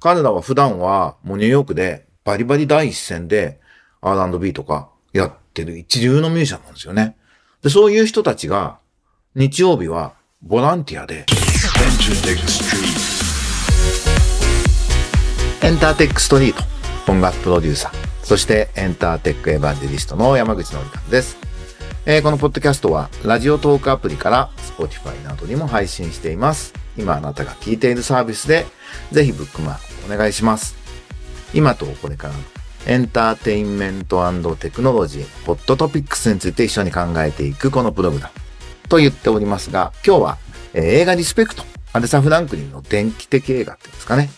彼らは普段はもうニューヨークでバリバリ第一線で R&B とかやってる一流のミュージシャンなんですよね。で、そういう人たちが日曜日はボランティアでエンターテックストリート音楽プロデューサー、そしてエンターテックエヴァンジェリストの山口のりかです。えー、このポッドキャストはラジオトークアプリから Spotify などにも配信しています。今あなたが聞いているサービスでぜひブックマークお願いします。今とこれからのエンターテインメントテクノロジー、ホットトピックスについて一緒に考えていくこのプログラムと言っておりますが、今日は、えー、映画リスペクト、アレサ・フランクリンの電気的映画っていうんですかね、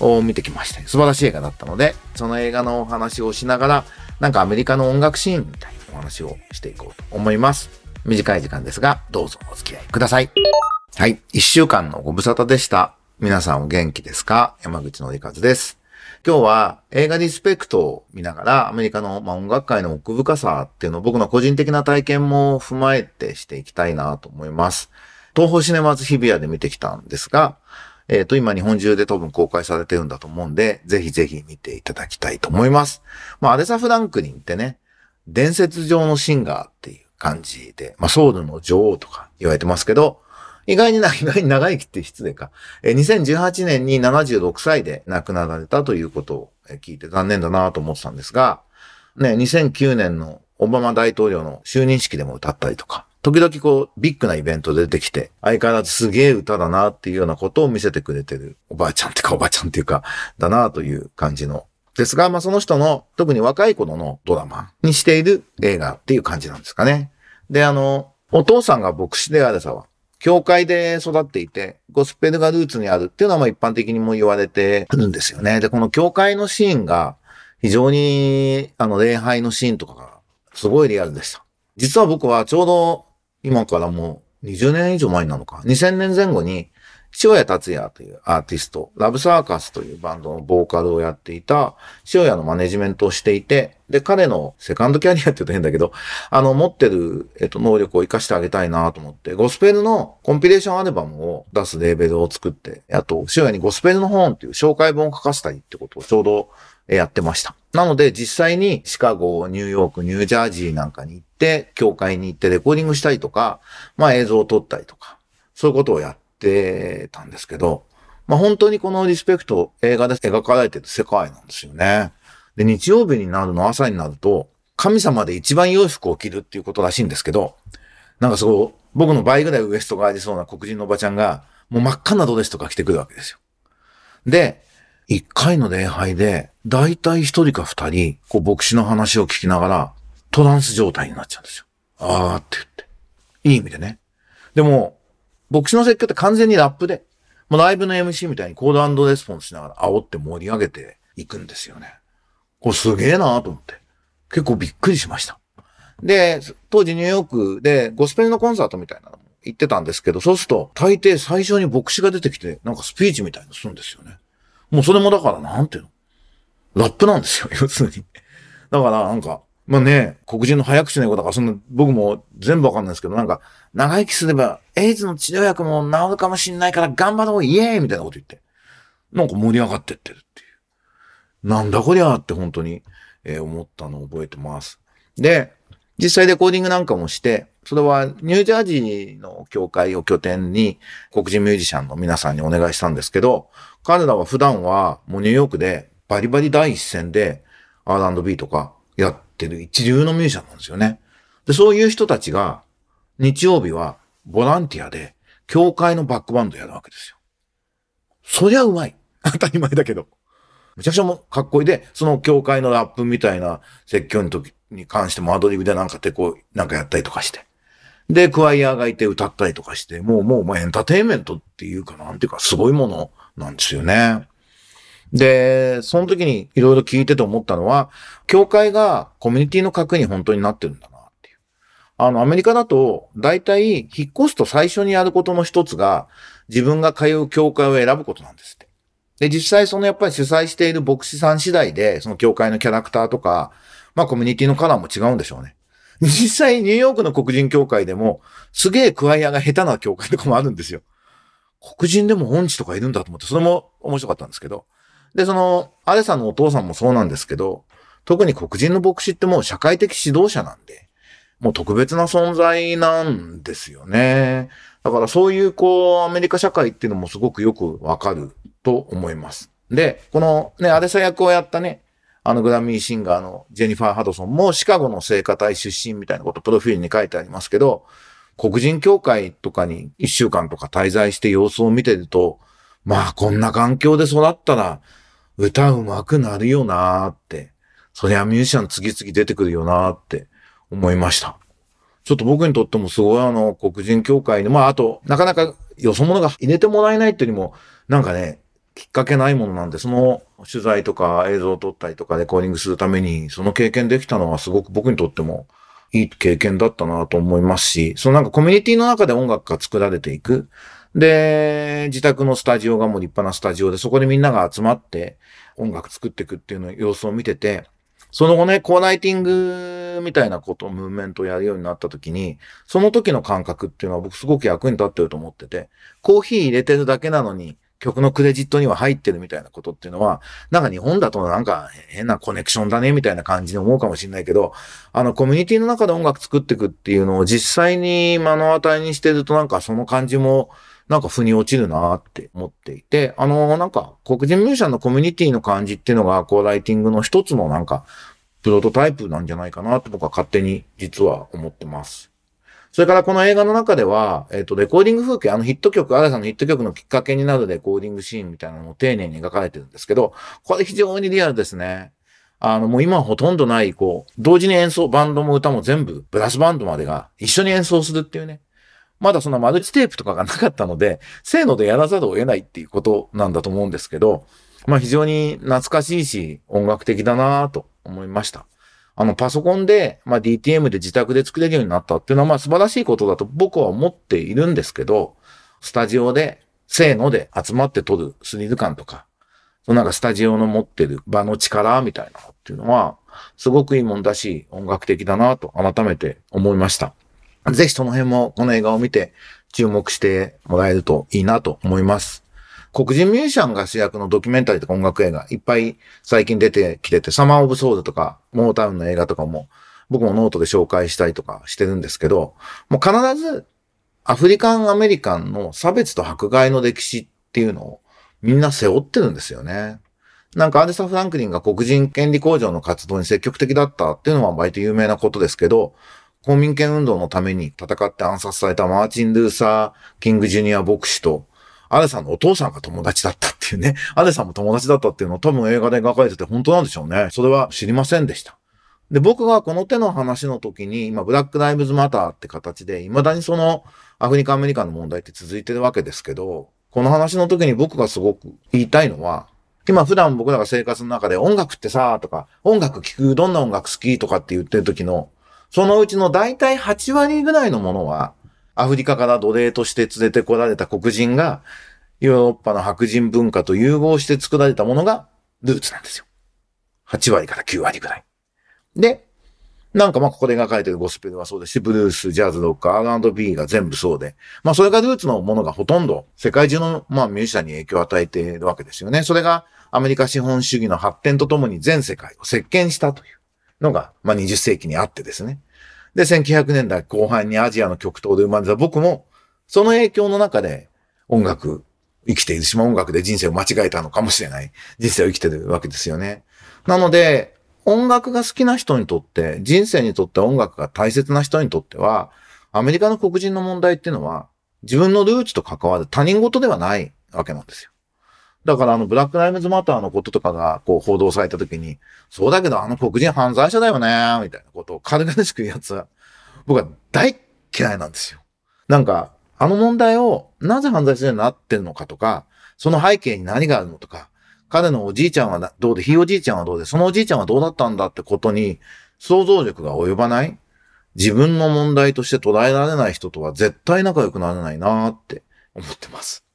を見てきました。素晴らしい映画だったので、その映画のお話をしながら、なんかアメリカの音楽シーンみたいなお話をしていこうと思います。短い時間ですが、どうぞお付き合いください。はい。一週間のご無沙汰でした。皆さんお元気ですか？山口のりかずです。今日は映画リスペクトを見ながらアメリカの、ま、音楽界の奥深さっていうのを僕の個人的な体験も踏まえてしていきたいなと思います。東方シネマズ日比谷で見てきたんですが、えっ、ー、と、今日本中で多分公開されてるんだと思うんで、ぜひぜひ見ていただきたいと思います。まあ、アレサ・フランクリンってね、伝説上のシンガーっていう感じで、まあ、ソウルの女王とか言われてますけど、意外にな、意外に長生きって失礼か。え2018年に76歳で亡くなられたということを聞いて残念だなと思ってたんですが、ね、2009年のオバマ大統領の就任式でも歌ったりとか、時々こう、ビッグなイベント出てきて、相変わらずすげえ歌だなっていうようなことを見せてくれてる、おばあちゃんってかおばあちゃんっていうか、だなという感じの。ですが、まあその人の、特に若い頃のドラマにしている映画っていう感じなんですかね。で、あの、お父さんが牧師であるさは、教会で育っていて、ゴスペルがルーツにあるっていうのはまあ一般的にも言われてるんですよね。で、この教会のシーンが、非常に、あの、礼拝のシーンとかが、すごいリアルでした。実は僕はちょうど今からもう20年以上前なのか。2000年前後に、塩谷達也というアーティスト、ラブサーカスというバンドのボーカルをやっていた塩谷のマネジメントをしていて、で、彼のセカンドキャリアって言うと変だけど、あの、持ってる、えっと、能力を活かしてあげたいなと思って、ゴスペルのコンピレーションアルバムを出すレーベルを作って、あと、塩谷にゴスペルの本っていう紹介本を書かせたりってことをちょうどやってました。なので実際にシカゴ、ニューヨーク、ニュージャージーなんかに行って、教会に行ってレコーディングしたりとか、まあ映像を撮ったりとか、そういうことをやってたんですけど、まあ本当にこのリスペクト映画で描かれてる世界なんですよね。で、日曜日になるの朝になると、神様で一番良い服を着るっていうことらしいんですけど、なんかそう、僕の倍ぐらいウエストがありそうな黒人のおばちゃんが、もう真っ赤なドレスとか着てくるわけですよ。で、一回の礼拝で、だいたい一人か二人、こう牧師の話を聞きながら、トランス状態になっちゃうんですよ。あーって言って。いい意味でね。でも、牧師の説教って完全にラップで、もうライブの MC みたいにコードレスポンスしながら煽って盛り上げていくんですよね。これすげえなと思って。結構びっくりしました。で、当時ニューヨークでゴスペルのコンサートみたいなのも行ってたんですけど、そうすると大抵最初に牧師が出てきて、なんかスピーチみたいのするんですよね。もうそれもだからなんていうの？ラップなんですよ、要するに。だからなんか、まあね、黒人の早口の英語だか、そんな、僕も全部わかんないですけど、なんか、長生きすれば、エイズの治療薬も治るかもしんないから頑張ろう、イエーイみたいなこと言って、なんか盛り上がってってるっていう。なんだこりゃって本当に、えー、思ったのを覚えてます。で、実際レコーディングなんかもして、それはニュージャージーの教会を拠点に黒人ミュージシャンの皆さんにお願いしたんですけど、彼らは普段はもうニューヨークでバリバリ第一線で R&B とかやってる一流のミュージシャンなんですよね。で、そういう人たちが日曜日はボランティアで教会のバックバンドやるわけですよ。そりゃうまい。当たり前だけど。めちゃくちゃもかっこいいで、その教会のラップみたいな説教の時に関してもアドリブでなんかてこう、なんかやったりとかして。で、クワイヤーがいて歌ったりとかして、もうもう、エンターテインメントっていうかなんていうかすごいものなんですよね。で、その時にいろいろ聞いてて思ったのは、教会がコミュニティの核に本当になってるんだなっていう。あの、アメリカだと、大体、引っ越すと最初にやることの一つが、自分が通う教会を選ぶことなんですって。で、実際そのやっぱり主催している牧師さん次第で、その教会のキャラクターとか、まあコミュニティのカラーも違うんでしょうね。実際ニューヨークの黒人教会でも、すげえクワイアが下手な教会とかもあるんですよ。黒人でも本地とかいるんだと思って、それも面白かったんですけど、で、その、アレさんのお父さんもそうなんですけど、特に黒人の牧師ってもう社会的指導者なんで、もう特別な存在なんですよね。だからそういうこう、アメリカ社会っていうのもすごくよくわかると思います。で、このね、アレサ役をやったね、あのグラミーシンガーのジェニファー・ハドソンもシカゴの聖歌隊出身みたいなことプロフィールに書いてありますけど、黒人協会とかに一週間とか滞在して様子を見てると、まあこんな環境で育ったら歌うまくなるよなーって、そりゃミュージシャン次々出てくるよなーって思いました。ちょっと僕にとってもすごいあの黒人協会に、まああとなかなかよそ者が入れてもらえないっていうよりも、なんかね、きっかけないものなんで、その取材とか映像を撮ったりとかレコーディングするために、その経験できたのはすごく僕にとってもいい経験だったなと思いますし、そのなんかコミュニティの中で音楽が作られていく。で、自宅のスタジオがもう立派なスタジオで、そこでみんなが集まって音楽作っていくっていうの様子を見てて、その後ね、コーナイティングみたいなことムーブメントをやるようになった時に、その時の感覚っていうのは僕すごく役に立ってると思ってて、コーヒー入れてるだけなのに、曲のクレジットには入ってるみたいなことっていうのは、なんか日本だとなんか変なコネクションだねみたいな感じに思うかもしれないけど、あのコミュニティの中で音楽作っていくっていうのを実際に目の当たりにしてるとなんかその感じもなんか腑に落ちるなって思っていて、あのなんか黒人ミュージシャンのコミュニティの感じっていうのがこうライティングの一つのなんかプロトタイプなんじゃないかなって僕は勝手に実は思ってます。それからこの映画の中では、えっ、ー、と、レコーディング風景、あのヒット曲、アラさんのヒット曲のきっかけになるレコーディングシーンみたいなのを丁寧に描かれてるんですけど、これ非常にリアルですね。あの、もう今ほとんどない、こう、同時に演奏、バンドも歌も全部、ブラスバンドまでが一緒に演奏するっていうね。まだそのマルチテープとかがなかったので、せーのでやらざるを得ないっていうことなんだと思うんですけど、まあ非常に懐かしいし、音楽的だなと思いました。あの、パソコンで、まあ、DTM で自宅で作れるようになったっていうのは、まあ、素晴らしいことだと僕は思っているんですけど、スタジオで、せーので集まって撮るスリル感とか、そのなんかスタジオの持ってる場の力みたいなのっていうのは、すごくいいもんだし、音楽的だなと改めて思いました。ぜひその辺もこの映画を見て注目してもらえるといいなと思います。黒人ミュージシャンが主役のドキュメンタリーとか音楽映画いっぱい最近出てきてて、 Summer of Soul とか、モータウンの映画とかも僕もノートで紹介したりとかしてるんですけど、もう必ずアフリカンアメリカンの差別と迫害の歴史っていうのをみんな背負ってるんですよね。なんかアーデサ・フランクリンが黒人権利工場の活動に積極的だったっていうのは割と有名なことですけど、公民権運動のために戦って暗殺されたマーチン・ルーサー・キング・ジュニア牧師と、アレさんのお父さんが友達だったっていうね。アレさんも友達だったっていうのを多分映画で描かれてて本当なんでしょうね。それは知りませんでした。で、僕がこの手の話の時に、今、ブラックライブズマターって形で、未だにそのアフリカアメリカの問題って続いてるわけですけど、この話の時に僕がすごく言いたいのは、今普段僕らが生活の中で音楽ってさ、とか、音楽聴く、どんな音楽好きとかって言ってる時の、そのうちの大体8割ぐらいのものは、アフリカから奴隷として連れてこられた黒人が、ヨーロッパの白人文化と融合して作られたものがルーツなんですよ。8割から9割ぐらい。で、なんかまあここで描かれてるゴスペルはそうですし、ブルース、ジャズ、ロック、R&B が全部そうで、まあそれがルーツのものがほとんど世界中のまあミュージシャンに影響を与えているわけですよね。それがアメリカ資本主義の発展とともに全世界を席巻したというのがまあ20世紀にあってですね。で、1900年代後半にアジアの極東で生まれた僕も、その影響の中で音楽、生きているしま音楽で人生を間違えたのかもしれない人生を生きてるわけですよね。なので、音楽が好きな人にとって、人生にとって音楽が大切な人にとっては、アメリカの黒人の問題っていうのは、自分のルーツと関わる他人事ではないわけなんですよ。だからあの、ブラックライムズマターのこととかがこう報道された時に、そうだけどあの黒人犯罪者だよね、みたいなことを軽々しく言うやつは、僕は大嫌いなんですよ。なんか、あの問題をなぜ犯罪者になってるのかとか、その背景に何があるのとか、彼のおじいちゃんはどうで、ひいおじいちゃんはどうで、そのおじいちゃんはどうだったんだってことに想像力が及ばない自分の問題として捉えられない人とは絶対仲良くなれないなって思ってます。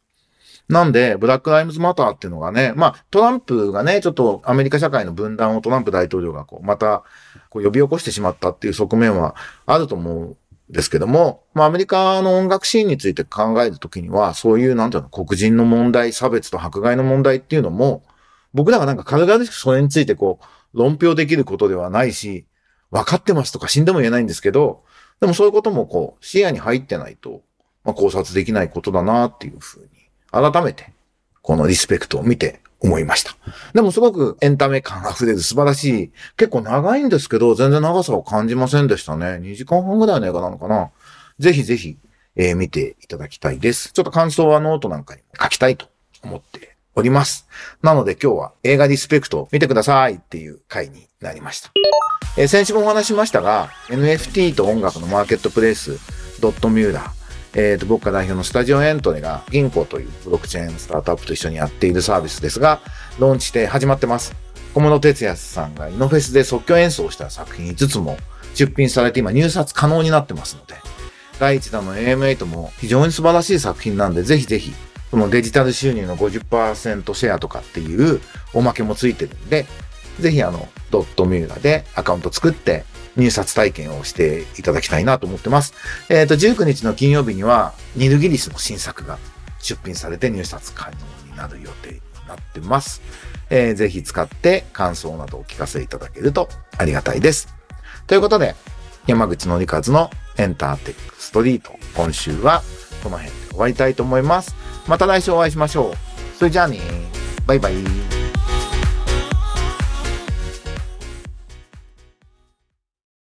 なんで、ブラックライムズマターっていうのがね、まあ、トランプがね、ちょっとアメリカ社会の分断をトランプ大統領がこう、また、こう呼び起こしてしまったっていう側面はあると思うんですけども、まあ、アメリカの音楽シーンについて考えるときには、そういう、なんていうの、黒人の問題、差別と迫害の問題っていうのも、僕らがなんか軽々しくそれについてこう、論評できることではないし、分かってますとか死んでも言えないんですけど、でもそういうこともこう、視野に入ってないと、まあ、考察できないことだなっていうふうに、改めて、このリスペクトを見て思いました。でもすごくエンタメ感溢れる素晴らしい、結構長いんですけど、全然長さを感じませんでしたね。2時間半ぐらいの映画なのかな。ぜひぜひ、えー、見ていただきたいです。ちょっと感想はノートなんかに書きたいと思っております。なので今日は映画リスペクト見てくださいっていう回になりました。えー、先週もお話しましたが、NFT と音楽のマーケットプレイス、ドットミューラー、えっ、ー、と、僕が代表のスタジオアントレが Ginco というブロックチェーンスタートアップと一緒にやっているサービスですが、ローンチして始まってます。小室哲也さんがイノフェスで即興演奏した作品5つも出品されて今入札可能になってますので、第1弾の AMA も非常に素晴らしい作品なんで、ぜひぜひ、そのデジタル収入の50%シェアとかっていうおまけもついてるんで、ぜひあの、ドットミューラでアカウント作って入札体験をしていただきたいなと思ってます。えっ、ー、と、19日の金曜日には、ニルギリスの新作が出品されて入札可能になる予定になってます。えー、ぜひ使って感想などを聞かせいただけるとありがたいです。ということで、山口のりかずのエンターテックストリート。今週はこの辺で終わりたいと思います。また来週お会いしましょう。それじゃあねバイバイ。